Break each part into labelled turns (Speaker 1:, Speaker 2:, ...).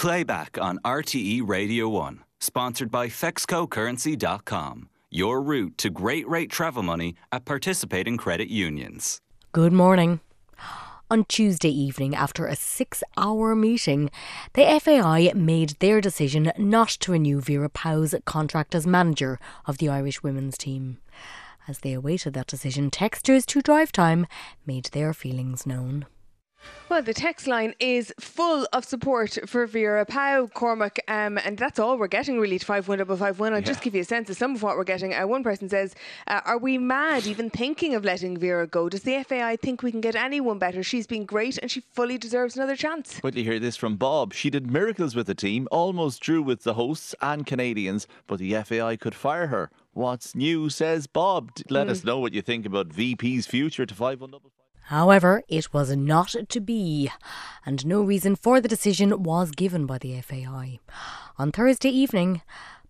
Speaker 1: Playback on RTE Radio 1, sponsored by FexcoCurrency.com. Your route to great rate travel money at participating credit unions.
Speaker 2: Good morning. On Tuesday evening, after a six hour meeting, the FAI made their decision not to renew Vera Pauw's contract as manager of the Irish women's team. As they awaited that decision, texters to Drive Time made their feelings known.
Speaker 3: Well, the text line is full of support for Vera Pauw, Cormac, um, and that's all we're getting really to 51551. I'll yeah. just give you a sense of some of what we're getting. Uh, one person says, uh, Are we mad even thinking of letting Vera go? Does the FAI think we can get anyone better? She's been great and she fully deserves another chance.
Speaker 4: To hear this from Bob. She did miracles with the team, almost drew with the hosts and Canadians, but the FAI could fire her. What's new, says Bob. Let mm. us know what you think about VP's future to 515.
Speaker 2: However, it was not to be, and no reason for the decision was given by the FAI. On Thursday evening,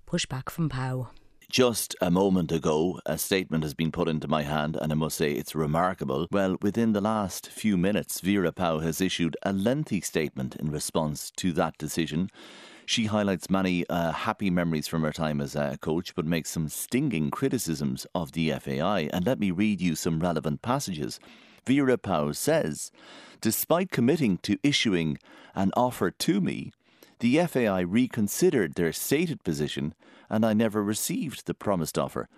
Speaker 2: pushback from Pauw.
Speaker 4: Just a moment ago, a statement has been put into my hand, and I must say it's remarkable. Well, within the last few minutes, Vera Pauw has issued a lengthy statement in response to that decision. She highlights many uh, happy memories from her time as a coach, but makes some stinging criticisms of the FAI. And let me read you some relevant passages. Vera says, despite committing to issuing an offer to me, the FAI reconsidered their stated position and I never received the promised offer.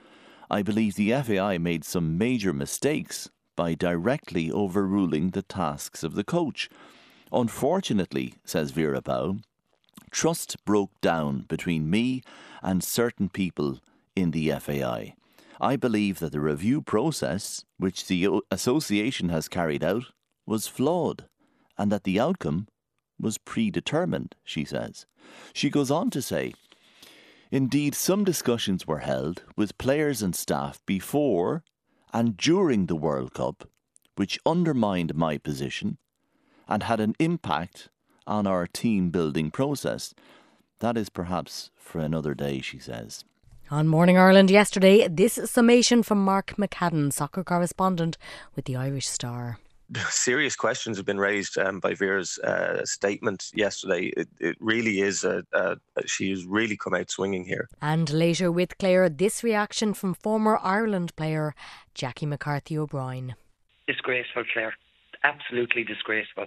Speaker 4: I believe the FAI made some major mistakes by directly overruling the tasks of the coach. Unfortunately, says Vera trust broke down between me and certain people in the FAI. I believe that the review process, which the association has carried out, was flawed, and that the outcome was predetermined, she says. She goes on to say, Indeed, some discussions were held with players and staff before and during the World Cup, which undermined my position and had an impact on our team building process. That is perhaps for another day, she says.
Speaker 2: On Morning Ireland yesterday, this summation from Mark McCadden, soccer correspondent with the Irish Star.
Speaker 5: Serious questions have been raised um, by Vera's uh, statement yesterday. It, it really is, a, a, she has really come out swinging here.
Speaker 2: And later with Clare, this reaction from former Ireland player Jackie McCarthy O'Brien.
Speaker 6: Disgraceful, Clare absolutely disgraceful.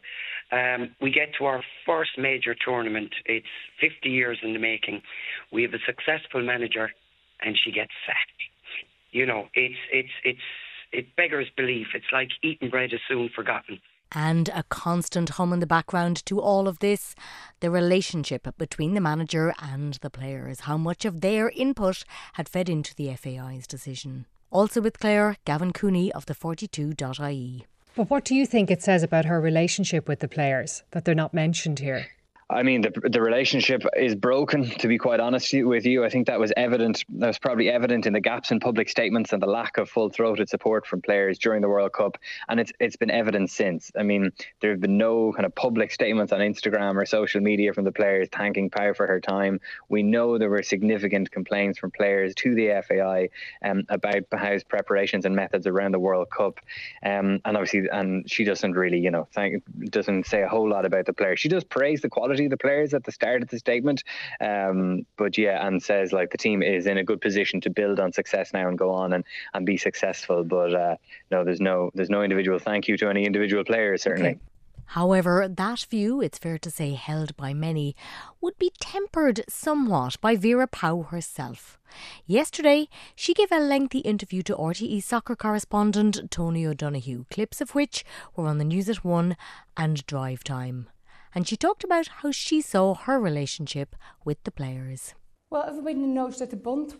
Speaker 6: Um, we get to our first major tournament. It's 50 years in the making. We have a successful manager and she gets sacked. You know, it's it's it's it beggars belief. It's like eating bread is soon forgotten.
Speaker 2: And a constant hum in the background to all of this the relationship between the manager and the players, how much of their input had fed into the FAI's decision. Also with Claire, Gavin Cooney of the 42.ie.
Speaker 7: But what do you think it says about her relationship with the players that they're not mentioned here?
Speaker 8: I mean, the the relationship is broken. To be quite honest with you, I think that was evident. That was probably evident in the gaps in public statements and the lack of full throated support from players during the World Cup, and it's it's been evident since. I mean, there have been no kind of public statements on Instagram or social media from the players thanking Pauw for her time. We know there were significant complaints from players to the FAI um, about Pauw's preparations and methods around the World Cup, um, and obviously, and she doesn't really, you know, thank, doesn't say a whole lot about the players. She does praise the quality quality of the players at the start of the statement. Um, but yeah, and says like the team is in a good position to build on success now and go on and, and be successful. But uh, no, there's no there's no individual thank you to any individual players certainly. Okay.
Speaker 2: However, that view, it's fair to say held by many, would be tempered somewhat by Vera Pauw herself. Yesterday, she gave a lengthy interview to RTE soccer correspondent Tony O'Donoghue, clips of which were on the News at One and Drive Time and she talked about how she saw her relationship with the players.
Speaker 9: Well, everybody knows that the bond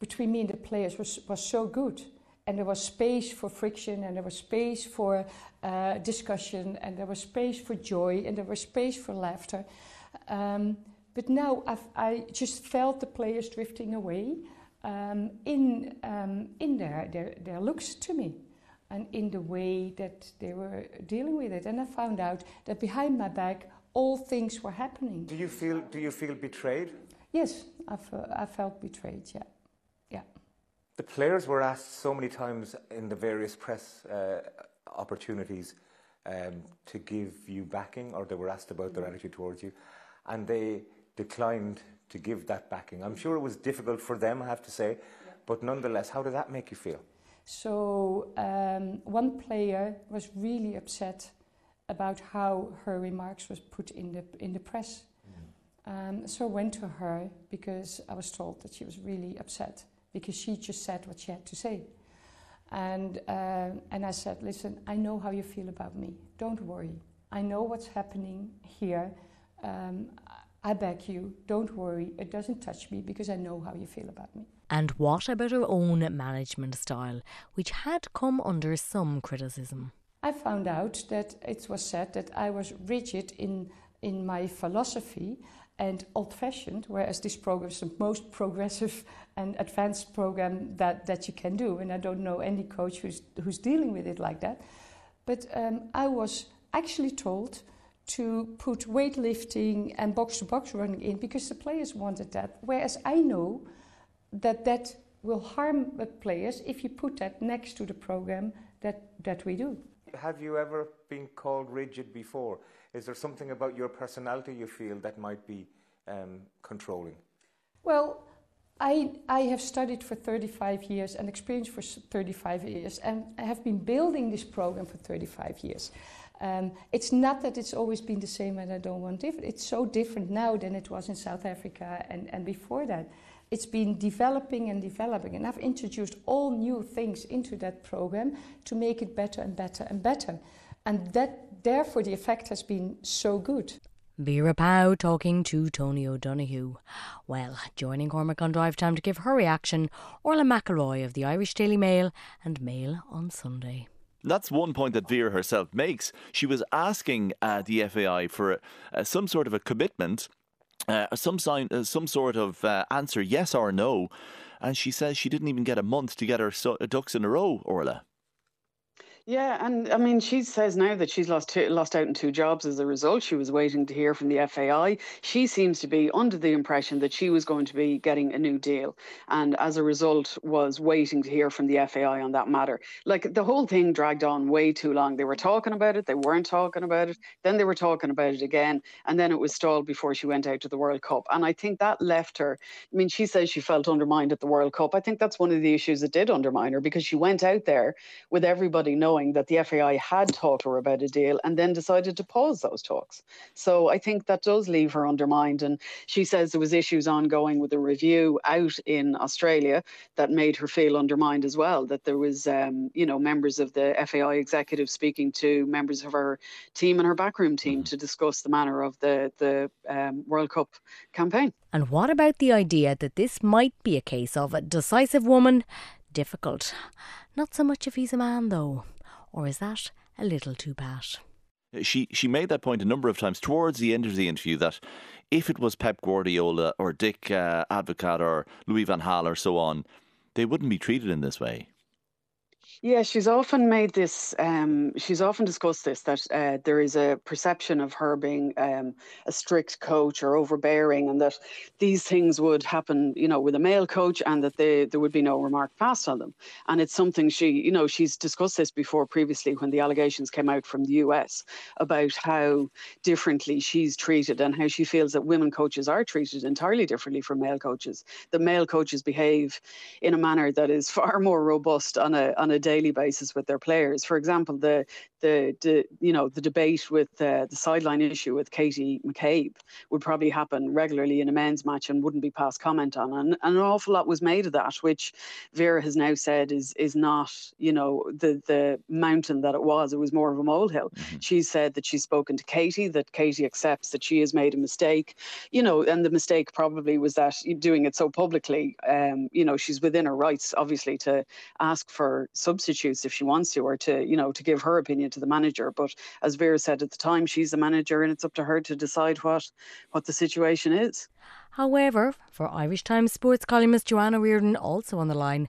Speaker 9: between me and the players was, was so good. And there was space for friction, and there was space for uh, discussion, and there was space for joy, and there was space for laughter. Um, but now I've, i just felt the players drifting away um, in, um, in their, their, their looks to me and in the way that they were dealing with it. And I found out that behind my back, all things were happening.
Speaker 10: Do you feel? Do you feel betrayed?
Speaker 9: Yes, I, I felt betrayed. Yeah, yeah.
Speaker 10: The players were asked so many times in the various press uh, opportunities um, to give you backing, or they were asked about their attitude towards you. and they declined to give that backing. I'm sure it was difficult for them, I have to say, yeah. but nonetheless, how did that make you feel?
Speaker 9: So, um, one player was really upset about how her remarks was put in the, in the press. Mm. Um, so I went to her because I was told that she was really upset because she just said what she had to say. And, uh, and I said, listen, I know how you feel about me. Don't worry. I know what's happening here. Um, I beg you, don't worry. It doesn't touch me because I know how you feel about me.
Speaker 2: And what about her own management style, which had come under some criticism?
Speaker 9: I found out that it was said that I was rigid in, in my philosophy and old fashioned, whereas this program is the most progressive and advanced program that, that you can do. And I don't know any coach who's, who's dealing with it like that. But um, I was actually told to put weightlifting and box to box running in because the players wanted that. Whereas I know that that will harm the players if you put that next to the program that, that we do.
Speaker 10: Have you ever been called rigid before? Is there something about your personality you feel that might be um, controlling?
Speaker 9: Well, I, I have studied for 35 years and experienced for 35 years, and I have been building this program for 35 years. Um, it's not that it's always been the same and I don't want different. It's so different now than it was in South Africa and, and before that. It's been developing and developing, and I've introduced all new things into that program to make it better and better and better. And that, therefore, the effect has been so good.
Speaker 2: Vera Pauw talking to Tony O'Donoghue. Well, joining Cormac on Drive Time to give her reaction, Orla McIlroy of the Irish Daily Mail and Mail on Sunday.
Speaker 4: That's one point that Vera herself makes. She was asking uh, the FAI for uh, some sort of a commitment, uh, some sign, uh, some sort of uh, answer, yes or no, and she says she didn't even get a month to get her ducks in a row. Orla.
Speaker 11: Yeah, and I mean, she says now that she's lost two, lost out in two jobs as a result. She was waiting to hear from the FAI. She seems to be under the impression that she was going to be getting a new deal, and as a result, was waiting to hear from the FAI on that matter. Like the whole thing dragged on way too long. They were talking about it, they weren't talking about it, then they were talking about it again, and then it was stalled before she went out to the World Cup. And I think that left her. I mean, she says she felt undermined at the World Cup. I think that's one of the issues that did undermine her because she went out there with everybody knowing knowing that the FAI had talked to her about a deal and then decided to pause those talks. So I think that does leave her undermined. And she says there was issues ongoing with the review out in Australia that made her feel undermined as well. That there was, um, you know, members of the FAI executive speaking to members of her team and her backroom team to discuss the manner of the the um, World Cup campaign.
Speaker 2: And what about the idea that this might be a case of a decisive woman? Difficult. Not so much if he's a man, though. Or is that a little too pat?
Speaker 4: She she made that point a number of times towards the end of the interview that if it was Pep Guardiola or Dick uh, Advocaat or Louis van Gaal or so on, they wouldn't be treated in this way.
Speaker 11: Yeah, she's often made this. Um, she's often discussed this that uh, there is a perception of her being um, a strict coach or overbearing, and that these things would happen, you know, with a male coach, and that they, there would be no remark passed on them. And it's something she, you know, she's discussed this before previously when the allegations came out from the US about how differently she's treated and how she feels that women coaches are treated entirely differently from male coaches. The male coaches behave in a manner that is far more robust on a on a daily basis with their players. For example, the the, the you know the debate with uh, the sideline issue with Katie McCabe would probably happen regularly in a men's match and wouldn't be passed comment on. And, and an awful lot was made of that, which Vera has now said is is not you know the the mountain that it was. It was more of a molehill. Mm-hmm. She said that she's spoken to Katie, that Katie accepts that she has made a mistake. You know, and the mistake probably was that doing it so publicly. Um, you know, she's within her rights, obviously, to ask for substitutes if she wants to, or to you know to give her opinion to the manager. But as Vera said at the time, she's the manager and it's up to her to decide what, what the situation is.
Speaker 2: However, for Irish Times sports columnist Joanne O'Riordan, also on the line,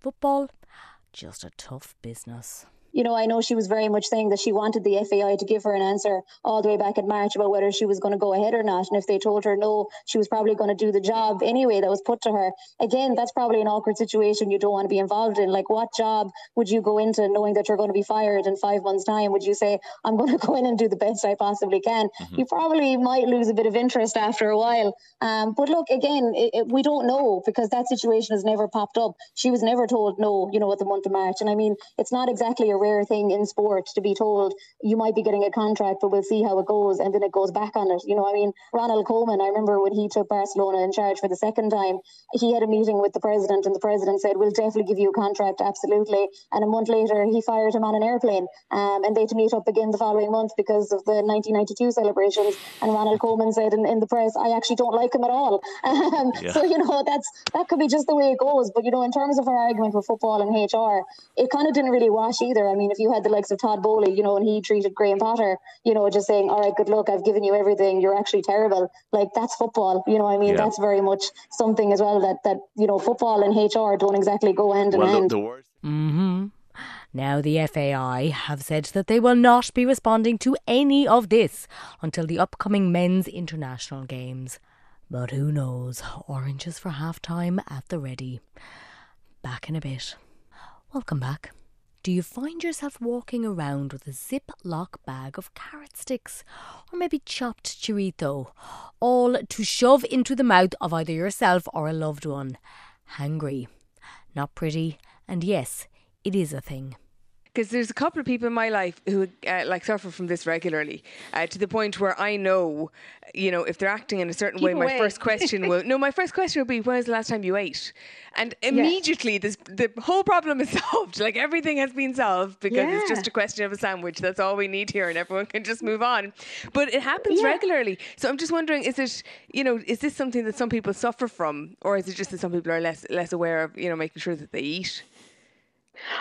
Speaker 2: football, just a tough business.
Speaker 12: You know, I know she was very much saying that she wanted the FAI to give her an answer all the way back in March about whether she was going to go ahead or not. And if they told her no, she was probably going to do the job anyway that was put to her. Again, that's probably an awkward situation you don't want to be involved in. Like, what job would you go into knowing that you're going to be fired in five months' time? Would you say, I'm going to go in and do the best I possibly can? Mm-hmm. You probably might lose a bit of interest after a while. Um, but look, again, it, it, we don't know because that situation has never popped up. She was never told no, you know, at the month of March. And I mean, it's not exactly a rare thing in sport to be told you might be getting a contract, but we'll see how it goes. And then it goes back on it. You know, I mean, Ronald Koeman. I remember when he took Barcelona in charge for the second time, he had a meeting with the president, and the president said, We'll definitely give you a contract, absolutely. And a month later, he fired him on an airplane. Um, and they had to meet up again the following month because of the 1992 celebrations. And Ronald Koeman said in, in the press, I actually don't like him at all. Um, yeah. So, you know, that's that could be just the way it goes. But, you know, in terms of our argument with football and HR, it kind of didn't really wash either. I mean, if you had the likes of Todd Boehly, you know, and he treated Graham Potter, you know, just saying, all right, good luck, I've given you everything, you're actually terrible. Like, that's football. You know, I mean, yeah. that's very much something as well that, that, you know, football and HR don't exactly go hand in well, hand. The, the worst.
Speaker 2: Mm-hmm. Now, the FAI have said that they will not be responding to any of this until the upcoming men's international games. But who knows? Oranges for half time at the ready. Back in a bit. Welcome back. Do you find yourself walking around with a Ziploc bag of carrot sticks or maybe chopped chorizo, all to shove into the mouth of either yourself or a loved one? Hangry. Not pretty, and yes, it is a thing
Speaker 3: because there's a couple of people in my life who uh, like suffer from this regularly uh, to the point where I know, you know, if they're acting in a certain Keep way, away. my first question will no, my first question will be, "When was the last time you ate?" And immediately, this the whole problem is solved. Like everything has been solved because yeah. it's just a question of a sandwich. That's all we need here, and everyone can just move on. But it happens yeah. regularly. So I'm just wondering, is it, you know, is this something that some people suffer from, or is it just that some people are less less aware of, you know, making sure that they eat?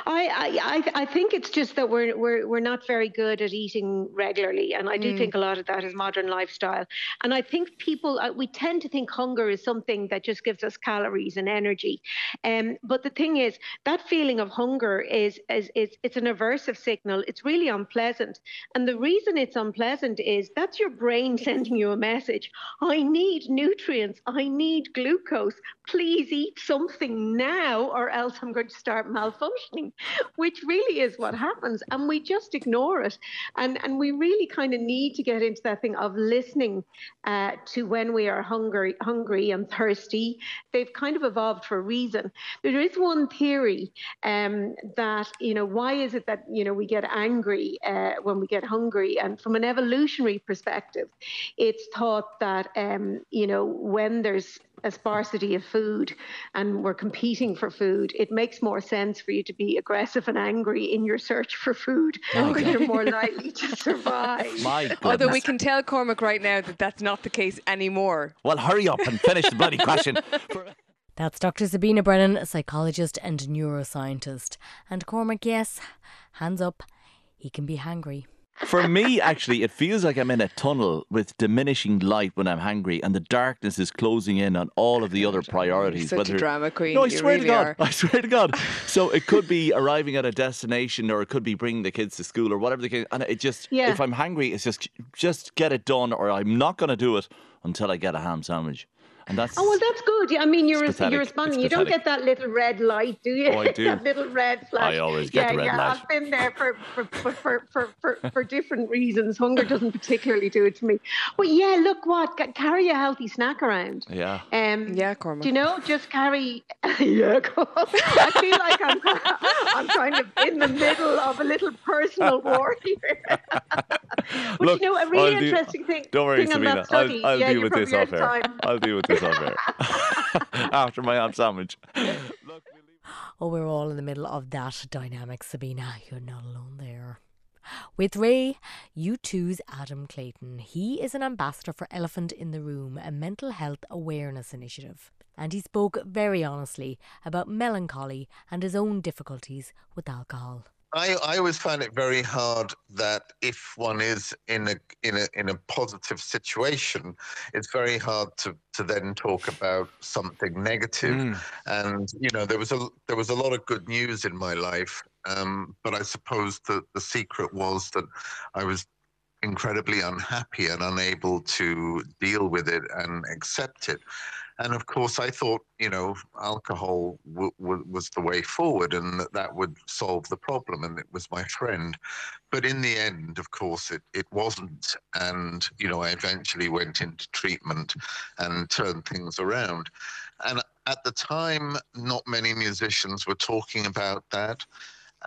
Speaker 13: I, I I think it's just that we're we're we're not very good at eating regularly, and I do mm. think a lot of that is modern lifestyle. And I think people uh, we tend to think hunger is something that just gives us calories and energy. Um, but the thing is, that feeling of hunger is is is it's an aversive signal. It's really unpleasant, and the reason it's unpleasant is that's your brain sending you a message. I need nutrients. I need glucose. Please eat something now, or else I'm going to start malfunctioning which really is what happens. And we just ignore it. And, and we really kind of need to get into that thing of listening uh, to when we are hungry, hungry and thirsty. They've kind of evolved for a reason. There is one theory um, that, you know, why is it that, you know, we get angry uh, when we get hungry? And from an evolutionary perspective, it's thought that, um, you know, when there's a sparsity of food and we're competing for food, it makes more sense for you to be aggressive and angry in your search for food oh, because you're more likely to survive.
Speaker 3: My Although we can tell Cormac right now that that's not the case anymore.
Speaker 4: Well, hurry up and finish the bloody question.
Speaker 2: That's Dr. Sabina Brennan, a psychologist and neuroscientist. And Cormac, yes, hands up, he can be hangry.
Speaker 4: For me, actually, it feels like I'm in a tunnel with diminishing light when I'm hungry, and the darkness is closing in on all of the other priorities.
Speaker 3: Such whether, a drama queen.
Speaker 4: No, I
Speaker 3: you
Speaker 4: swear
Speaker 3: really
Speaker 4: to God.
Speaker 3: Are.
Speaker 4: I swear to God. So it could be arriving at a destination, or it could be bringing the kids to school, or whatever the case. And it just, yeah. if I'm hungry, it's just, just get it done, or I'm not going to do it until I get a ham sandwich. And that's
Speaker 13: oh well, that's good. I mean, you're you're responding. you don't get that little red light, do you?
Speaker 4: Oh, I do.
Speaker 13: that little red flash.
Speaker 4: I always get
Speaker 13: yeah,
Speaker 4: the red
Speaker 13: yeah,
Speaker 4: light.
Speaker 13: I've been there for for, for, for, for, for, for different reasons. Hunger doesn't particularly do it to me. But yeah, look what carry a healthy snack around.
Speaker 4: Yeah.
Speaker 13: Um.
Speaker 3: Yeah, Cormac.
Speaker 13: Do you know? Just carry. yeah. I feel like I'm I'm kind of in the middle of a little personal war here. but
Speaker 4: look,
Speaker 13: you know, a really
Speaker 4: I'll
Speaker 13: interesting
Speaker 4: do,
Speaker 13: thing.
Speaker 4: Don't worry,
Speaker 13: thing
Speaker 4: Sabina.
Speaker 13: Study,
Speaker 4: I'll, I'll
Speaker 13: yeah,
Speaker 4: deal with this off air. I'll deal with this off air. After my ham sandwich.
Speaker 2: oh, we're all in the middle of that dynamic, Sabina. You're not alone there. With Ray, U2's Adam Clayton. He is an ambassador for Elephant in the Room, a mental health awareness initiative. And he spoke very honestly about melancholy and his own difficulties with alcohol.
Speaker 14: I, I always find it very hard that if one is in a in a in a positive situation, it's very hard to to then talk about something negative. Mm. And you know, there was a there was a lot of good news in my life, Um, but I suppose that the secret was that I was incredibly unhappy and unable to deal with it and accept it. And of course, I thought, you know, alcohol w- w- was the way forward and that that would solve the problem. And it was my friend. But in the end, of course, it, it wasn't. And, you know, I eventually went into treatment and turned things around. And at the time, not many musicians were talking about that.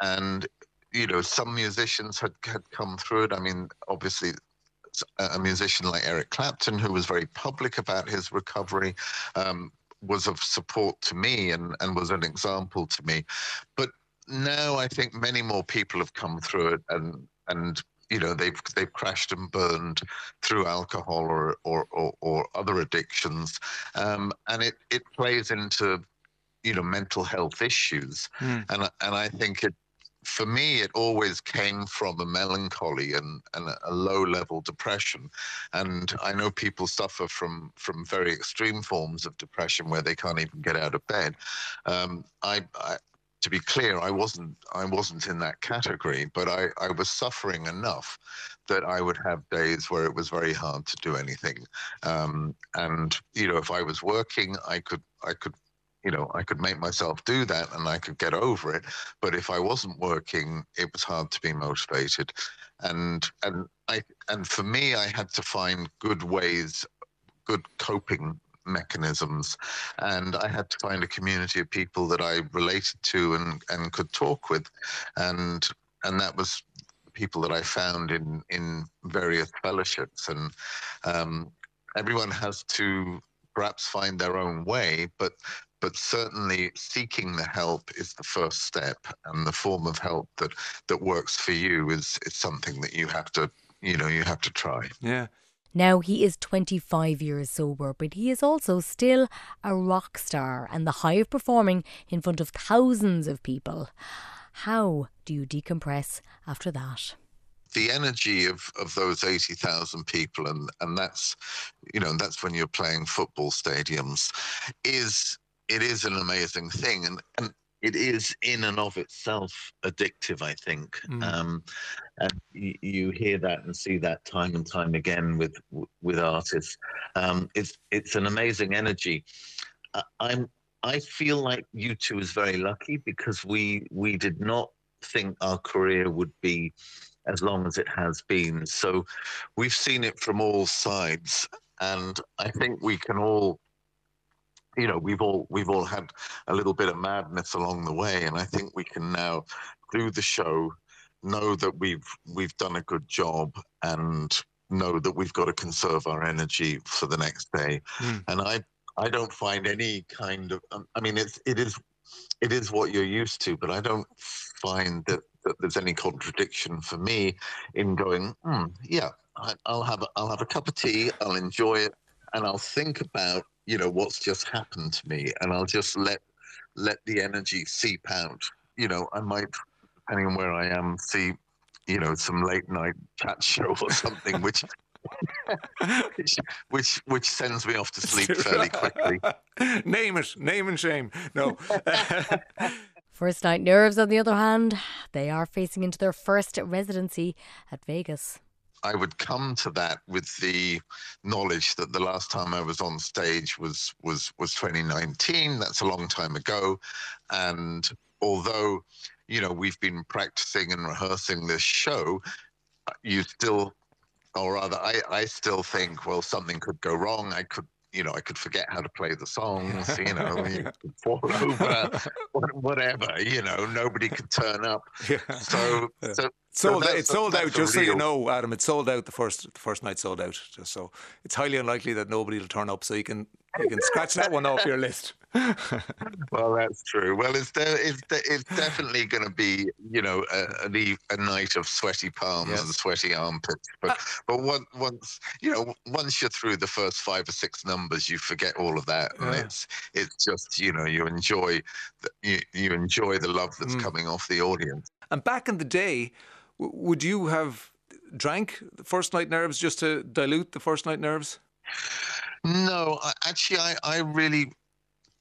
Speaker 14: And you know, some musicians had, had come through it. I mean, obviously, a musician like Eric Clapton, who was very public about his recovery, um, was of support to me and, and was an example to me. But now I think many more people have come through it and and you know they've they've crashed and burned through alcohol or or or, or other addictions, um, and it it plays into you know mental health issues, mm. and and I think it for me, it always came from a melancholy and, and a low level depression. And I know people suffer from, from very extreme forms of depression where they can't even get out of bed. Um, I, I, to be clear, I wasn't I wasn't in that category, but I, I was suffering enough that I would have days where it was very hard to do anything. Um, and you know, if I was working, I could I could you know, I could make myself do that and I could get over it. But if I wasn't working, it was hard to be motivated. And and I and for me, I had to find good ways, good coping mechanisms, and I had to find a community of people that I related to and and could talk with, and and that was people that I found in in various fellowships and. Um, everyone has to perhaps find their own way, but but certainly seeking the help is the first step and the form of help that that works for you is is something that you have to you know you have to try
Speaker 10: yeah
Speaker 2: now he is 25 years sober, but he is also still a rock star and the high of performing in front of thousands of people. How do you decompress after that?
Speaker 14: the energy of, of those 80,000 people and, and that's you know that's when you're playing football stadiums is it is an amazing thing, and and it is in and of itself addictive. I think, mm. um, and you, you, hear that and see that time and time again with with artists. Um, it's it's an amazing energy. Uh, I'm I feel like U2 is very lucky because we we did not think our career would be as long as it has been. So we've seen it from all sides, and I think we can all you know we've all we've all had a little bit of madness along the way and i think we can now do the show know that we've we've done a good job and know that we've got to conserve our energy for the next day mm. and i i don't find any kind of um, i mean it's it is it is what you're used to but i don't find that, that there's any contradiction for me in going mm, yeah I, i'll have a, i'll have a cup of tea i'll enjoy it and i'll think about you know what's just happened to me and i'll just let let the energy seep out. You know i might depending on where i am see you know some late night chat show or something which which, which which sends me off to sleep fairly quickly.
Speaker 10: Name it name and shame. No.
Speaker 2: First Night Nerves, on the other hand, they are facing into their first residency at Vegas.
Speaker 14: I would come to that with the knowledge that the last time I was on stage was was was 2019. That's a long time ago, and although you know we've been practicing and rehearsing this show, you still, or rather, I I still think well something could go wrong. I could you know, I could forget how to play the songs, you know, you fall over, whatever, you know, nobody could turn up. Yeah. So, so
Speaker 10: sold out. It's sold out. Just so you know, Adam, it's sold out. The first the first night sold out. Just so it's highly unlikely that nobody will turn up. So you can you can scratch that one off your list.
Speaker 14: well, that's true. Well, it's de- it's, de- it's definitely going to be you know a, a, a, night of sweaty palms yes. and sweaty armpits. But uh, but once once you know once you're through the first five or six numbers, you forget all of that, and yeah. it's it's just you know you enjoy the, you you enjoy the love that's mm. coming off the audience.
Speaker 10: And back in the day, would you have drank the first night nerves just to dilute the first night nerves?
Speaker 14: No, actually, I, I really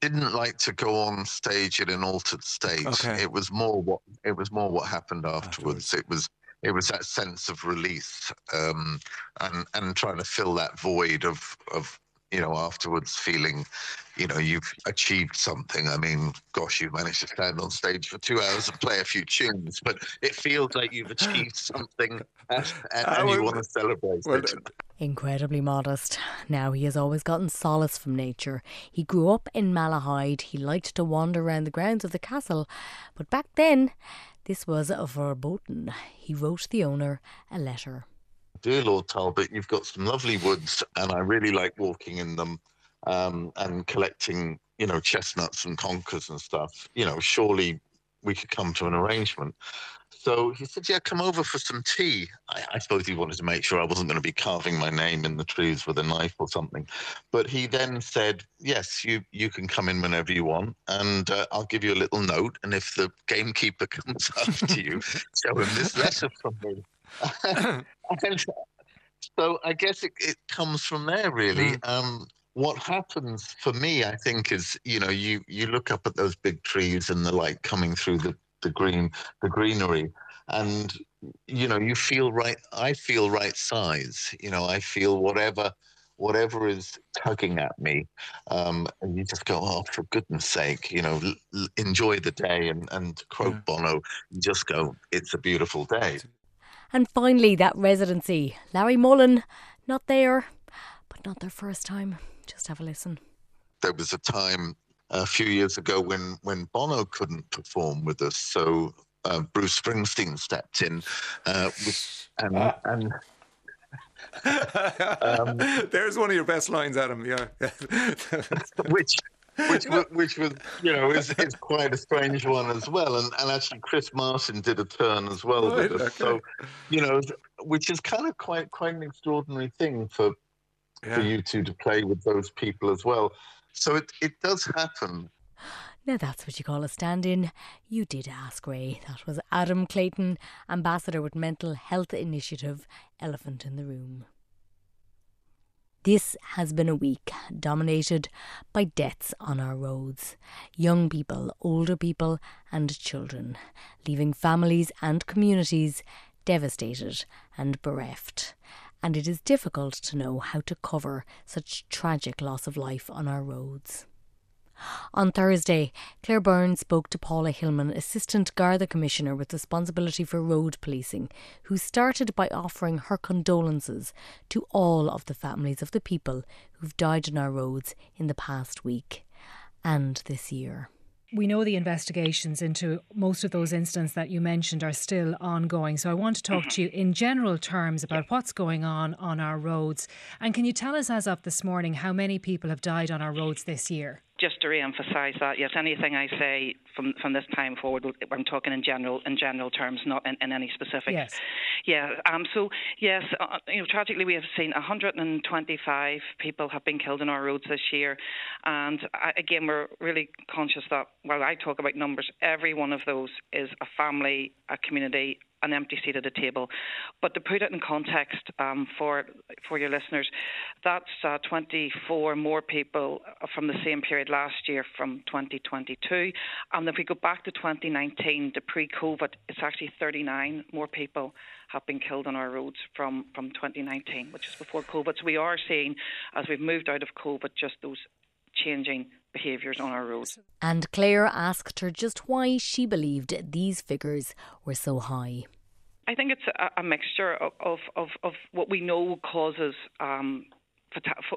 Speaker 14: didn't like to go on stage in an altered state. Okay. It was more what it was more what happened afterwards. afterwards. It was it was that sense of release um, and and trying to fill that void of of you know afterwards feeling you know you've achieved something i mean gosh you've managed to stand on stage for two hours and play a few tunes but it feels like you've achieved something and, and, and you want to celebrate well, it
Speaker 2: Incredibly modest. Now, he has always gotten solace from nature. He grew up in Malahide. He liked to wander around the grounds of the castle. But back then, this was verboten. He wrote the owner a letter.
Speaker 14: Dear Lord Talbot, you've got some lovely woods, and I really like walking in them um, and collecting, you know, chestnuts and conkers and stuff. You know, surely we could come to an arrangement. So he said, Yeah, come over for some tea. I, I, suppose he wanted to make sure I wasn't going to be carving my name in the trees with a knife or something. But he then said, Yes, you, you can come in whenever you want, and uh, I'll give you a little note. And if the gamekeeper comes after you, show him this letter from me. so I guess it, it comes from there, really. Mm. Um, what happens for me, I think, is you know you you look up at those big trees and the light coming through the the green the greenery and you know you feel right i feel right size you know i feel whatever whatever is tugging at me um, and you just go oh for goodness sake you know l- enjoy the day and and quote yeah. bono you just go it's a beautiful day
Speaker 2: and finally that residency larry mullen not there but not their first time just have a listen
Speaker 14: there was a time a few years ago when when Bono couldn't perform with us, so uh, Bruce Springsteen stepped in, uh, with, and and.
Speaker 10: um, There's one of your best lines, Adam. Yeah,
Speaker 14: which which which was you know is, is quite a strange one as well and and actually chris martin did a turn as well right, with us okay. so you know which is kind of quite quite an extraordinary thing for yeah. for U2 to play with those people as well so it, it does happen.
Speaker 2: Now that's what you call a stand in. You did ask, Ray. That was Adam Clayton, Ambassador with Mental Health Initiative Elephant in the Room. This has been a week dominated by deaths on our roads. Young people, older people, and children, leaving families and communities devastated and bereft and it is difficult to know how to cover such tragic loss of life on our roads. On Thursday, Claire Byrne spoke to Paula Hillman, Assistant Garda Commissioner with responsibility for road policing, who started by offering her condolences to all of the families of the people who've died on our roads in the past week and this year
Speaker 7: we know the investigations into most of those incidents that you mentioned are still ongoing. So I want to talk to you in general terms about what's going on on our roads. And can you tell us, as of this morning, how many people have died on our roads this year?
Speaker 15: Just to re-emphasise that, yes, anything I say from from this time forward, I'm talking in general in general terms, not in, in any specifics.
Speaker 7: Yes.
Speaker 15: Yeah. Um. So yes, uh, uh you know, tragically we have seen 125 people have been killed on our roads this year, and I, again we're really conscious that while I talk about numbers, every one of those is a family, a community, an empty seat at the table. But to put it in context um, for for your listeners, that's uh, 24 more people from the same period last year, from 2022. And if we go back to 2019, the pre-COVID, it's actually 39 more people have been killed on our roads from from 2019, which is before COVID. So we are seeing, as we've moved out of COVID, just those changing behaviours on our roads.
Speaker 2: And Claire asked her just why she believed these figures were so high.
Speaker 15: I think it's a, a mixture of, of, of, of, what we know causes um,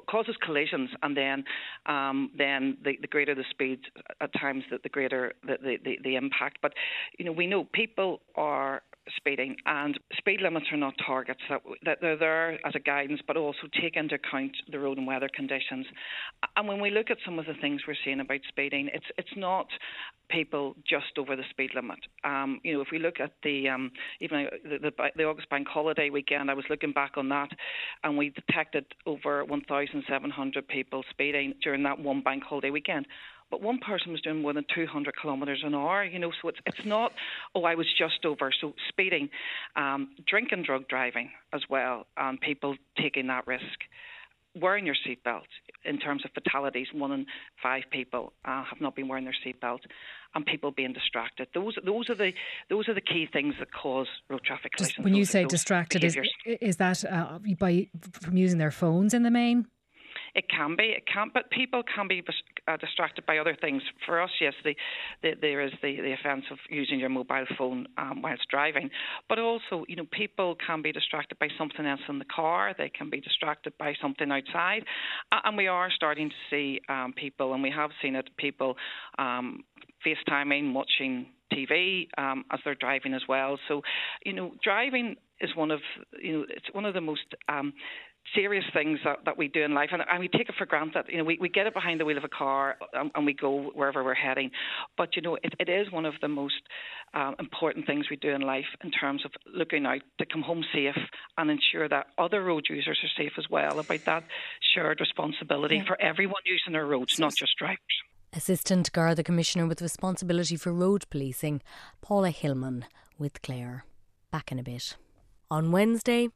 Speaker 15: causes collisions, and then um, then the, the, greater the speed, at times the, the greater the, the, the, impact. But you know, we know people are speeding, and speed limits are not targets. That, that they're there as a guidance, but also take into account the road and weather conditions. And when we look at some of the things we're seeing about speeding, it's it's not people just over the speed limit. Um, you know, if we look at the um, even the, the, the August Bank Holiday weekend, I was looking back on that, and we detected over 1,700 people speeding during that one bank holiday weekend but one person was doing more than 200 kilometres an hour. You know, so it's it's not oh I was just over. So speeding, um, drink and drug driving as well, and people taking that risk wearing your seatbelt in terms of fatalities. One in five people uh, have not been wearing their seatbelt, and people being distracted. Those those are the those are the key things that cause road traffic collisions.
Speaker 7: when you say distracted, is, is that uh, by from using their phones in the main?
Speaker 15: It can be, it can, but people can be uh, distracted by other things. For us, yes, the, the, there is the, the offence of using your mobile phone um, whilst driving, but also, you know, people can be distracted by something else in the car. They can be distracted by something outside, and we are starting to see um, people, and we have seen it, people um, FaceTiming, watching TV um, as they're driving as well. So, you know, driving is one of you know it's one of the most um, serious things that, that we do in life, and, and we take it for granted. You know, we, we get it behind the wheel of a car and, and we go wherever we're heading. But you know, it, it is one of the most um, important things we do in life in terms of looking out to come home safe and ensure that other road users are safe as well. About that shared responsibility yeah. for everyone using our roads, not just drivers.
Speaker 2: Assistant Garda Commissioner with responsibility for road policing, Paula Hillman, with Clare. Back in a bit. On Wednesday,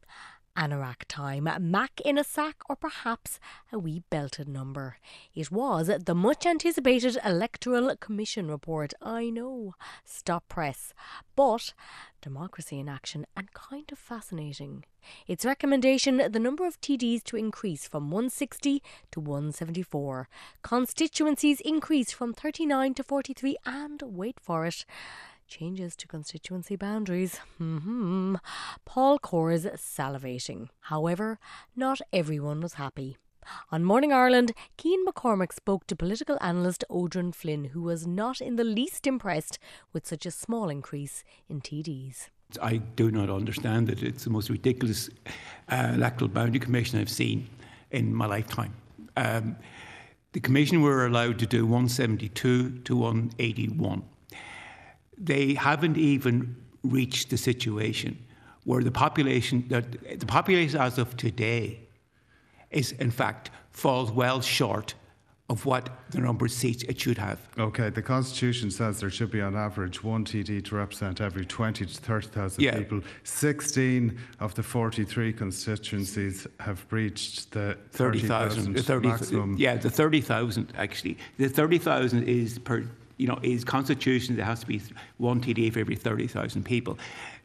Speaker 2: anorak time, Mac in a sack, or perhaps a wee belted number. It was the much anticipated Electoral Commission report. I know, stop press. But democracy in action and kind of fascinating. Its recommendation the number of TDs to increase from 160 to 174. Constituencies increase from 39 to 43, and wait for it changes to constituency boundaries. Mm-hmm. Paul Coors salivating. However, not everyone was happy. On Morning Ireland, Cian McCormack spoke to political analyst Odran Flynn, who was not in the least impressed with such a small increase in TDs.
Speaker 16: I do not understand it. It's the most ridiculous uh, electoral boundary commission I've seen in my lifetime. Um, the commission were allowed to do 172 to 181 they haven't even reached the situation where the population, that the population as of today, is in fact falls well short of what the number of seats it should have.
Speaker 17: Okay, the Constitution says there should be on average one TD to represent every 20 to 30,000 yeah. people. 16 of the 43 constituencies have breached the 30,000 30, maximum.
Speaker 16: Yeah, the 30,000 actually. The 30,000 is per you know, is constitution there has to be one TD for every 30,000 people.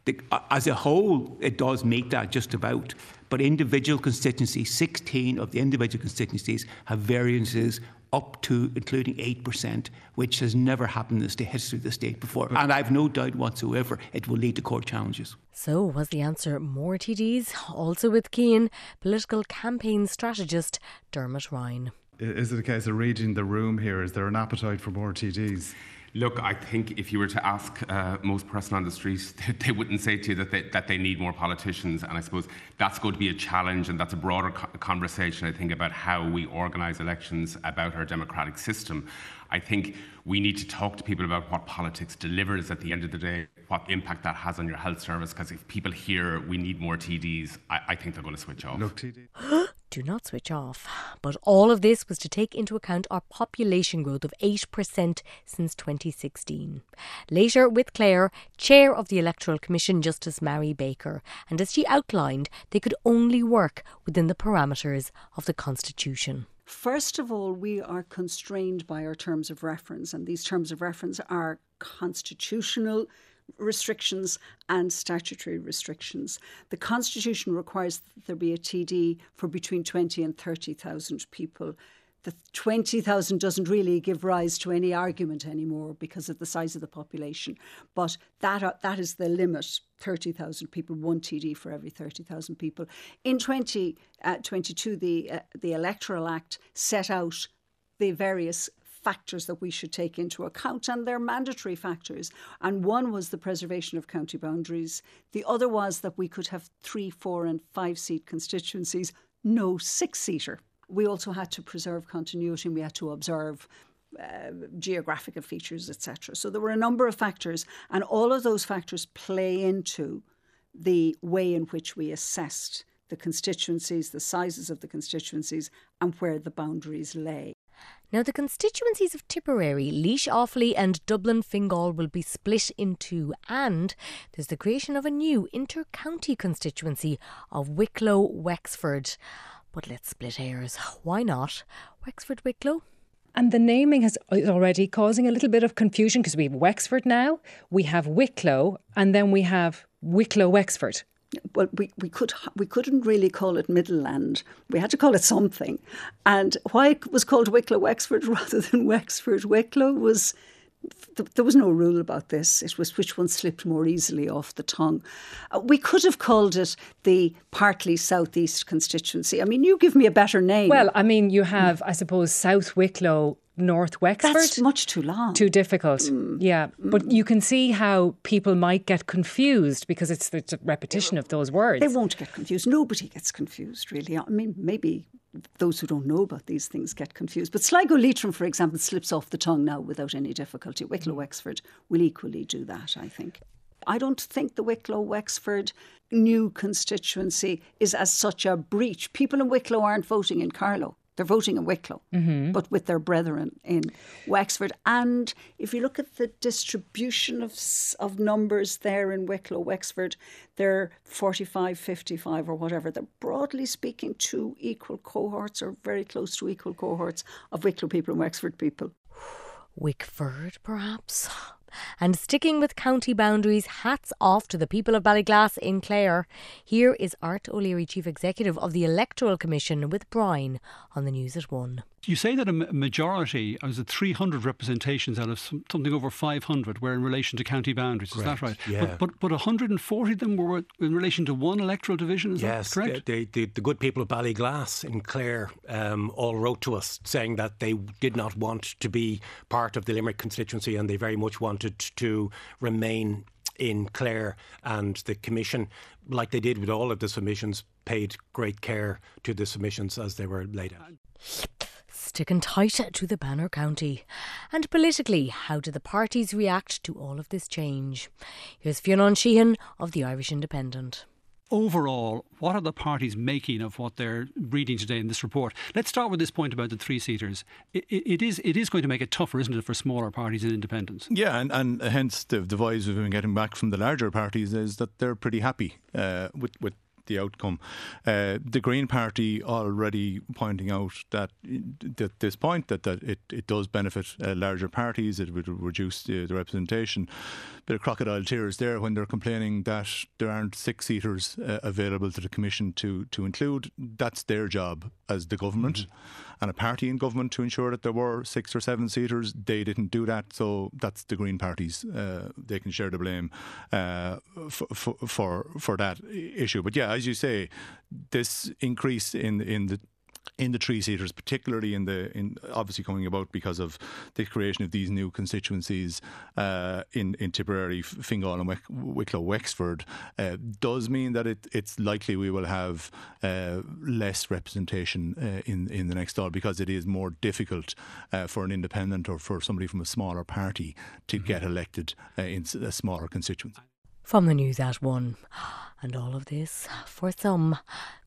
Speaker 16: The, as a whole, it does meet that just about. But individual constituencies, 16 of the individual constituencies have variances up to including 8%, which has never happened in the history of the state before. And I've no doubt whatsoever it will lead to court challenges.
Speaker 2: So, was the answer more TDs? Also with Cian, political campaign strategist Dermot Ryan
Speaker 17: is it a case of reading the room here? Is there an appetite for more TDs?
Speaker 18: Look, I think if you were to ask uh, most person on the street, they, wouldn't say to you that they, that they need more politicians. And I suppose that's going to be a challenge, and that's a broader co- conversation, I think, about how we organise elections, about our democratic system. I think we need to talk to people about what politics delivers at the end of the day, what impact that has on your health service. Because if people hear we need more TDs, I, I think they're going to switch off.
Speaker 17: Look, TD.
Speaker 2: do not switch off. But all of this was to take into account our population growth of 8% since 2016. Later, with Clare, chair of the Electoral Commission, Justice Mary Baker, and as she outlined, they could only work within the parameters of the Constitution.
Speaker 19: First of all, we are constrained by our terms of reference, and these terms of reference are constitutional restrictions and statutory restrictions. The Constitution requires that there be a TD for between 20 and 30,000 people. The 20,000 doesn't really give rise to any argument anymore because of the size of the population. But that, that is the limit 30,000 people, one TD for every 30,000 people. In 2022, uh, the, uh, the Electoral Act set out the various factors that we should take into account, and they're mandatory factors. And one was the preservation of county boundaries. The other was that we could have three, four, and five seat constituencies, no six seater. We also had to preserve continuity and we had to observe uh, geographical features, etc. So there were a number of factors, and all of those factors play into the way in which we assessed the constituencies, the sizes of the constituencies, and where the boundaries lay.
Speaker 2: Now, the constituencies of Tipperary, Laois Offaly, and Dublin Fingal will be split in two, and there's the creation of a new inter county constituency of Wicklow Wexford. But let's split hairs. Why not? Wexford Wicklow?
Speaker 7: And the naming has is already causing a little bit of confusion because we have Wexford now, we have Wicklow, and then we have Wicklow Wexford.
Speaker 19: Well, we, we could we couldn't really call it Midland. We had to call it something, and why it was called Wicklow Wexford rather than Wexford Wicklow was there was no rule about this. It was which one slipped more easily off the tongue. Uh, we could have called it the partly southeast constituency. I mean, you give me a better name.
Speaker 7: Well, I mean, you have, I suppose, South Wicklow. North Wexford.
Speaker 19: That's much too long.
Speaker 7: Too difficult. Mm. Yeah. Mm. But you can see how people might get confused because it's the repetition of those words.
Speaker 19: They won't get confused. Nobody gets confused, really. I mean, maybe those who don't know about these things get confused. But Sligo Leitrim, for example, slips off the tongue now without any difficulty. Wicklow mm. Wexford will equally do that, I think. I don't think the Wicklow Wexford new constituency is as such a breach. People in Wicklow aren't voting in Carlow. They're voting in Wicklow, mm-hmm. but with their brethren in Wexford. And if you look at the distribution of, of numbers there in Wicklow, Wexford, they're 45, 55 or whatever. They're broadly speaking two equal cohorts or very close to equal cohorts of Wicklow people and Wexford people.
Speaker 2: Wickford, perhaps? And sticking with county boundaries, hats off to the people of Ballyglass in Clare. Here is Art O'Leary, Chief Executive of the Electoral Commission, with Brian on the news at one.
Speaker 20: You say that a majority, I was at 300 representations out of something over 500 were in relation to county boundaries. Is that right?
Speaker 21: Yeah.
Speaker 20: But, but, but 140 of them were in relation to one electoral division. Is
Speaker 21: yes,
Speaker 20: that correct?
Speaker 21: The, the, the, good people of Ballyglass in Clare um, all wrote to us saying that they did not want to be part of the Limerick constituency and they very much wanted to remain in Clare and the Commission, like they did with all of the submissions, paid great care to the submissions as they were laid out
Speaker 2: sticking tight to the Banner County. And politically, how do the parties react to all of this change? Here's Fionn Sheahan of the Irish Independent
Speaker 20: overall, what are the parties making of what they're reading today in this report? Let's start with this point about the three seaters. It, it, it is it is going to make it tougher, isn't it, for smaller parties and independents?
Speaker 22: Yeah, and, and hence the, the voice we've been getting back from the larger parties is that they're pretty happy uh, with with the outcome. Uh, the Green Party already pointing out that at this point that, that it, it does benefit uh, larger parties, it would reduce the, the representation. Bit of crocodile tears there when they're complaining that there aren't six seaters uh, available to the Commission to, to include. That's their job as the government. Mm-hmm and a party in government to ensure that there were six or seven seaters. They didn't do that, so that's the Green parties. Uh, they can share the blame uh, for, for for that issue. But yeah, as you say, this increase in in the in the three seaters, particularly in the in obviously coming about because of the creation of these new constituencies uh, in in Tipperary, Fingal, and Wicklow, Wexford, uh, does mean that it, it's likely we will have uh, less representation uh, in in the next Dáil because it is more difficult uh, for an independent or for somebody from a smaller party to mm-hmm. get elected uh, in a smaller constituency.
Speaker 2: From the news at one, and all of this for some,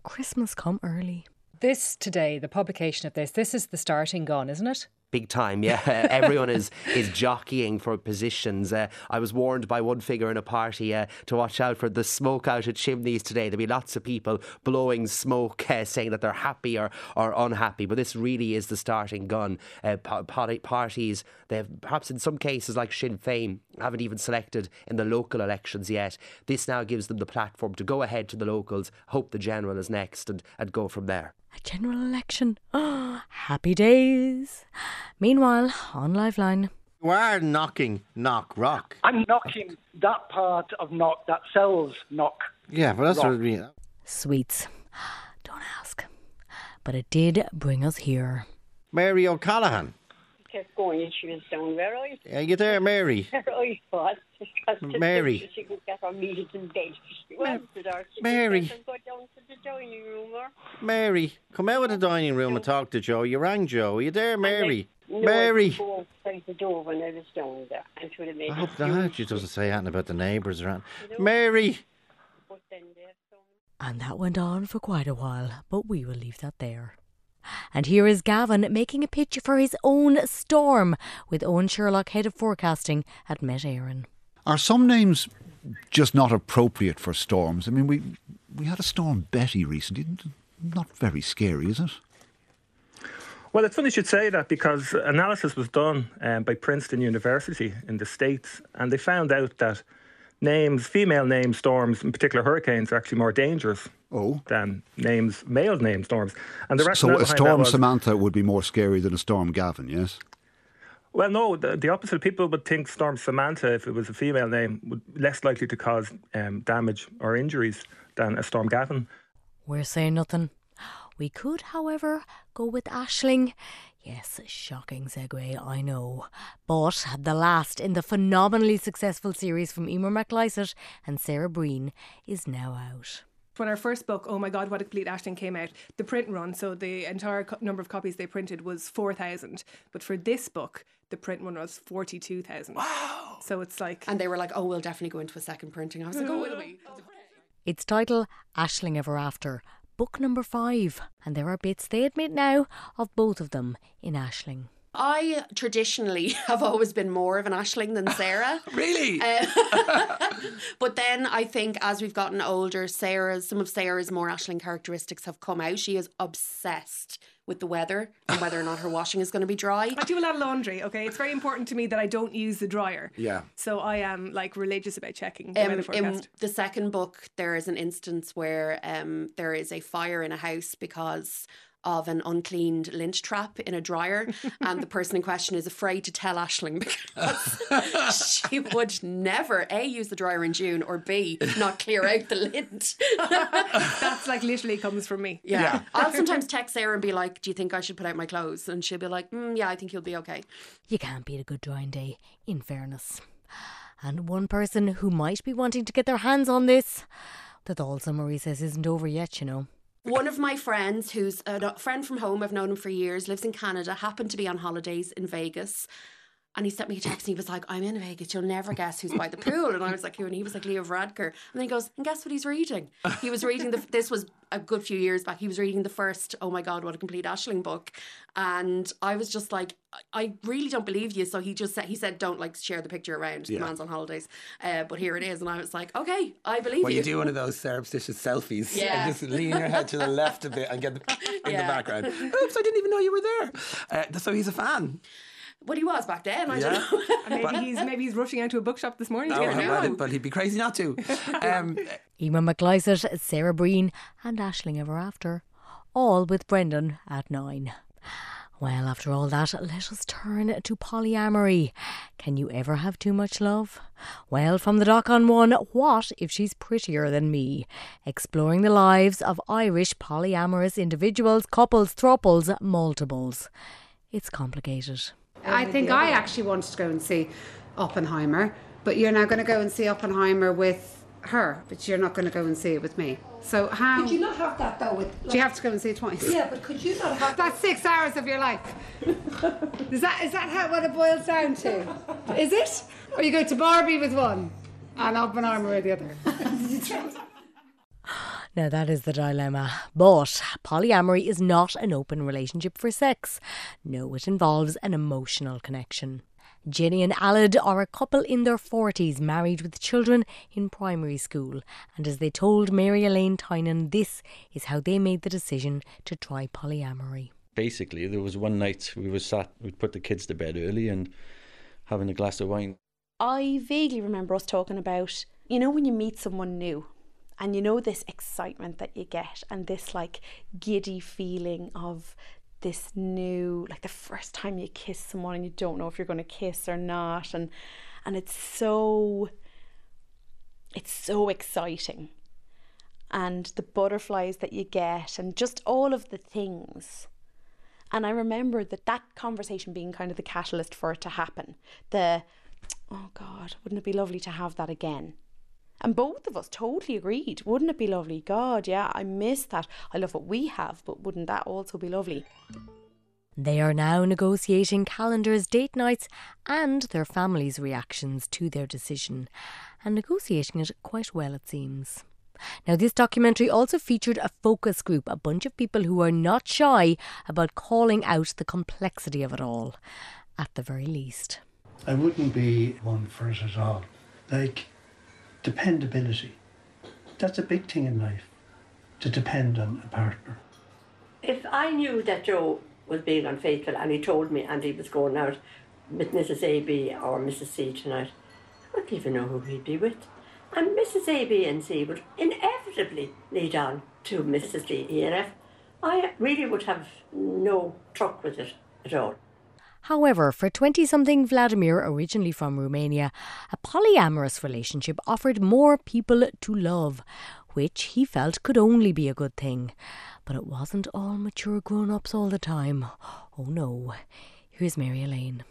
Speaker 2: Christmas come early.
Speaker 7: This today, the publication of this, this is the starting gun, isn't it?
Speaker 23: Big time. Yeah, everyone is is jockeying for positions. Uh, I was warned by one figure in a party uh, to watch out for the smoke out of chimneys today. There'll be lots of people blowing smoke, uh, saying that they're happy or, or unhappy. But this really is the starting gun. Uh, parties, they've perhaps in some cases like Sinn Féin haven't even selected in the local elections yet. This now gives them the platform to go ahead to the locals, hope the general is next, and, and go from there.
Speaker 2: A general election. Oh, happy days. Meanwhile, on Liveline.
Speaker 24: You are knocking Knock Rock.
Speaker 25: I'm knocking that part of Knock that sells Knock.
Speaker 24: Yeah, but that's
Speaker 25: rock.
Speaker 24: what I mean.
Speaker 2: Sweets. Don't ask. But it did bring us here.
Speaker 24: Mary O'Callaghan
Speaker 26: kept going and she was down where I
Speaker 24: Are you there, Mary?
Speaker 26: Where I was.
Speaker 24: Mary.
Speaker 26: She could get her meals in bed. She went to her. She
Speaker 24: Mary.
Speaker 26: Go down to the dining room or...
Speaker 24: Mary, come out of the dining room and talk to Joe. You rang Joe. Are you there, Mary?
Speaker 26: No,
Speaker 24: Mary.
Speaker 26: I the door when I was down there. And she would have made
Speaker 24: I hope that she doesn't say anything about the neighbours around. Mary.
Speaker 2: And that went on for quite a while, but we will leave that there. And here is Gavin making a pitch for his own storm with Eoin Sherlock, head of forecasting at Met Éireann.
Speaker 27: Are some names just not appropriate for storms? I mean, we we had a storm Betty recently.
Speaker 28: not very scary, is it?
Speaker 29: Well, it's funny you should say that because analysis was done um, by Princeton University in the States, and they found out that names, female name storms, in particular hurricanes, are actually more dangerous
Speaker 28: oh.
Speaker 29: than names, male name storms. And the rest of the time.
Speaker 28: so a storm was, Samantha would be more scary than a storm Gavin, yes?
Speaker 29: Well, no, the, the, opposite. People would think Storm Samantha, if it was a female name, would less likely to cause um, damage or injuries than a Storm Gavin.
Speaker 2: We're saying nothing. We could, however, go with Aisling. Yes, shocking segue, I know. But the last in the phenomenally successful series from Emer McLysaght and Sarah Breen is now out
Speaker 30: when our first book, Oh My God, What a Complete Aisling, came out, the print run, so the entire co- number of copies they printed was 4,000. But for this book, the print run was 42,000. Wow. So it's like.
Speaker 31: And they were like, oh, we'll definitely go into a second printing. I was like, oh, will we?
Speaker 2: Its title, Aisling Ever After, book number five, and there are bits they admit now of both of them in Aisling.
Speaker 31: I traditionally have always been more of an Aisling than Sarah.
Speaker 10: really? Uh,
Speaker 31: but then I think as we've gotten older, Sarah's some of Sarah's more Aisling characteristics have come out. She is obsessed with the weather and whether or not her washing is going to be dry.
Speaker 30: I do a lot of laundry, okay? It's very important to me that I don't use the dryer.
Speaker 10: Yeah.
Speaker 30: So I am like religious about checking the um, weather forecast.
Speaker 31: In the second book, there is an instance where um, there is a fire in a house because of an uncleaned lint trap in a dryer, and the person in question is afraid to tell Aisling because she would never a use the dryer in June or b not clear out the lint.
Speaker 30: That's like literally comes from me.
Speaker 31: Yeah. yeah. I'll sometimes text Sarah and be like, "Do you think I should put out my clothes?" And she'll be like, mm, "Yeah, I think you'll be okay."
Speaker 2: You can't beat a good drying day. In fairness, and one person who might be wanting to get their hands on this, the Dáil summer recess isn't over yet. You know.
Speaker 31: One of my friends, who's a friend from home, I've known him for years, lives in Canada, happened to be on holidays in Vegas. And he sent me a text and he was like, I'm in Vegas, you'll never guess who's by the pool. And I was like, who? And he was like, Leo Varadkar. And then he goes, and guess what he's reading? He was reading the, this was a good few years back. He was reading the first, oh my God, what a complete Aisling book. And I was just like, I really don't believe you. So he just said, he said, don't like share the picture around. Yeah. The man's on holidays. Uh, but here it is. And I was like, okay, I believe
Speaker 32: well,
Speaker 31: you.
Speaker 32: you do one of those surreptitious selfies. Yeah. And just lean your head to the left a bit and get the, in yeah. the background. Oops, I didn't even know you were there. Uh, so he's a fan.
Speaker 31: Well, he was back then. I yeah. don't know.
Speaker 30: maybe but, he's maybe he's rushing out to a bookshop this morning no, to get
Speaker 32: a But he'd be crazy not to. Um,
Speaker 2: Emer McLysaght, Sarah Breen, and Aisling Ever After, all with Brendan at nine. Well, after all that, let us turn to polyamory. Can you ever have too much love? Well, from the Doc on One, what if she's prettier than me? Exploring the lives of Irish polyamorous individuals, couples, thruples, multiples. It's complicated.
Speaker 33: I think I actually wanted to go and see Oppenheimer, but you're now going to go and see Oppenheimer with her, but you're not going to go and see it with me. So how?
Speaker 26: Could you not have that though? With
Speaker 33: like, do you have to go and see it twice?
Speaker 26: Yeah, but could you not have?
Speaker 33: That's six hours of your life. is that is that how what it boils down to? Is it? Or you go to Barbie with one, and Oppenheimer with the other?
Speaker 2: Now, that is the dilemma. But polyamory is not an open relationship for sex. No, it involves an emotional connection. Jenny and Aled are a couple in their 40s, married with children in primary school. And as they told Mary Elaine Tynan, this is how they made the decision to try polyamory.
Speaker 27: Basically, there was one night we were sat, we'd put the kids to bed early and having a glass of wine.
Speaker 34: I vaguely remember us talking about, you know, when you meet someone new and you know this excitement that you get and this like giddy feeling of this new like the first time you kiss someone and you don't know if you're going to kiss or not. And and it's so it's so exciting. And the butterflies that you get and just all of the things. And i remember that that conversation being kind of the catalyst for it to happen. The oh god wouldn't it be lovely to have that again and both of us totally agreed. Wouldn't it be lovely? God, yeah, I miss that. I love what we have, but wouldn't that also be lovely?
Speaker 2: They are now negotiating calendars, date nights, and their families' reactions to their decision, and negotiating it quite well, it seems. Now, this documentary also featured a focus group, a bunch of people who are not shy about calling out the complexity of it all, at the very least.
Speaker 35: I wouldn't be one for it at all. Like, dependability. That's a big thing in life, to depend on a partner.
Speaker 36: If I knew that Joe was being unfaithful and he told me and he was going out with Mrs. A B or Mrs. C tonight, I wouldn't even know who he'd be with. And Mrs. A, B, and C would inevitably lead on to Mrs. D, E, and F. I really would have no truck with it at all.
Speaker 2: However, for 20 something Vladimir, originally from Romania, a polyamorous relationship offered more people to love, which he felt could only be a good thing. But it wasn't all mature grown ups all the time. Oh no. Here's Mary Elaine.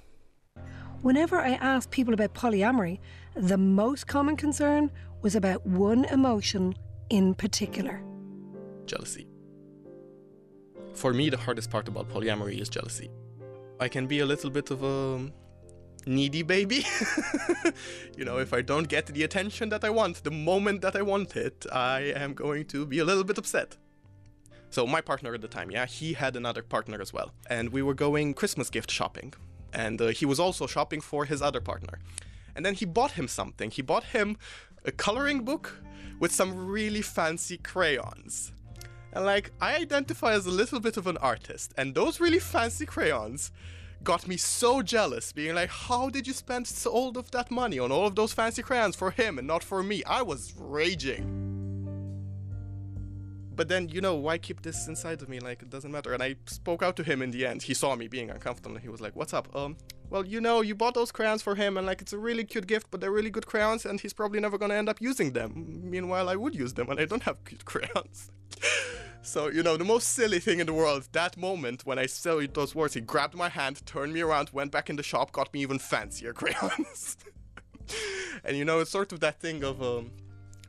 Speaker 37: Whenever I asked people about polyamory, the most common concern was about one emotion in particular
Speaker 38: jealousy. For me, the hardest part about polyamory is jealousy. I can be a little bit of a needy baby. you know, if I don't get the attention that I want the moment that I want it, I am going to be a little bit upset. So, my partner at the time, yeah, he had another partner as well. And we were going Christmas gift shopping. And uh, he was also shopping for his other partner. And then he bought him something. He bought him a coloring book with some really fancy crayons. And like, I identify as a little bit of an artist, and those really fancy crayons got me so jealous, being like, how did you spend all of that money on all of those fancy crayons for him and not for me? I was raging. But then, you know, why keep this inside of me? Like, it doesn't matter. And I spoke out to him in the end. He saw me being uncomfortable and he was like, What's up? Um, well, you know, you bought those crayons for him and like it's a really cute gift, but they're really good crayons and he's probably never gonna end up using them. Meanwhile, I would use them and I don't have cute crayons. So, you know, the most silly thing in the world, that moment when I said those words, he grabbed my hand, turned me around, went back in the shop, got me even fancier crayons. and you know, it's sort of that thing of um,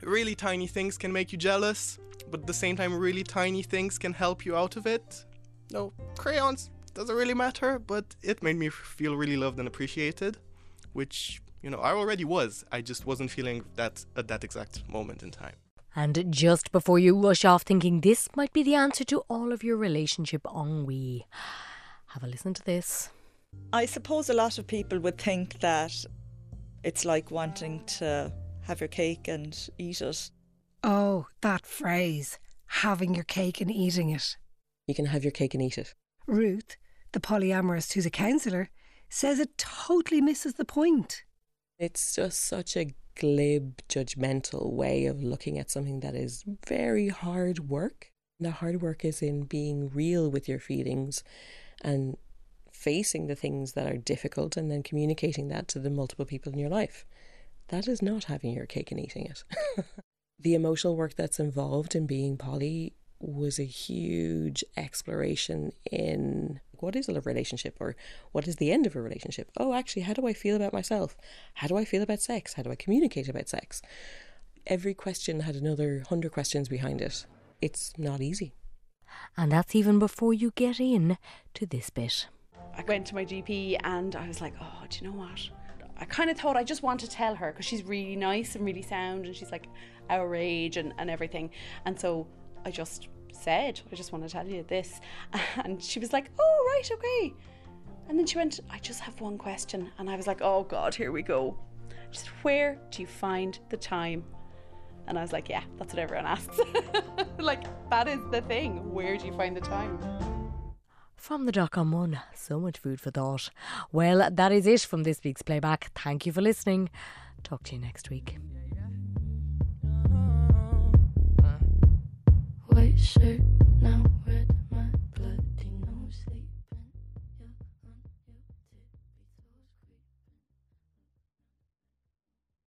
Speaker 38: really tiny things can make you jealous but at the same time, really tiny things can help you out of it. No, crayons doesn't really matter, but it made me feel really loved and appreciated, which, you know, I already was. I just wasn't feeling that at that exact moment in time.
Speaker 2: And just before you rush off thinking this might be the answer to all of your relationship ennui, have a listen to this.
Speaker 39: I suppose a lot of people would think that it's like wanting to have your cake and eat it
Speaker 37: Oh, that phrase, having your cake and eating it.
Speaker 40: You can have your cake and eat it.
Speaker 37: Ruth, the polyamorist who's a counsellor, says it totally misses the point.
Speaker 40: It's just such a glib, judgmental way of looking at something that is very hard work. The hard work is in being real with your feelings and facing the things that are difficult and then communicating that to the multiple people in your life. That is not having your cake and eating it. the emotional work that's involved in being poly was a huge exploration in what is a relationship or what is the end of a relationship? Oh, actually, how do I feel about myself? How do I feel about sex? How do I communicate about sex? Every question had another hundred questions behind it. It's not easy.
Speaker 2: And that's even before you get in to this bit.
Speaker 34: I went to my GP and I was like, oh, do you know what? I kind of thought I just want to tell her because she's really nice and really sound and she's like our age and, and everything. And so I just said, I just want to tell you this. And she was like, oh, right, okay. And then she went, I just have one question. And I was like, oh, God, here we go. She said, where do you find the time? And I was like, yeah, that's what everyone asks. like, that is the thing. Where do you find the time?
Speaker 2: From the Doc on One, so much food for thought. Well, that is it from this week's playback. Thank you for listening. Talk to you next week.
Speaker 41: shirt, now red.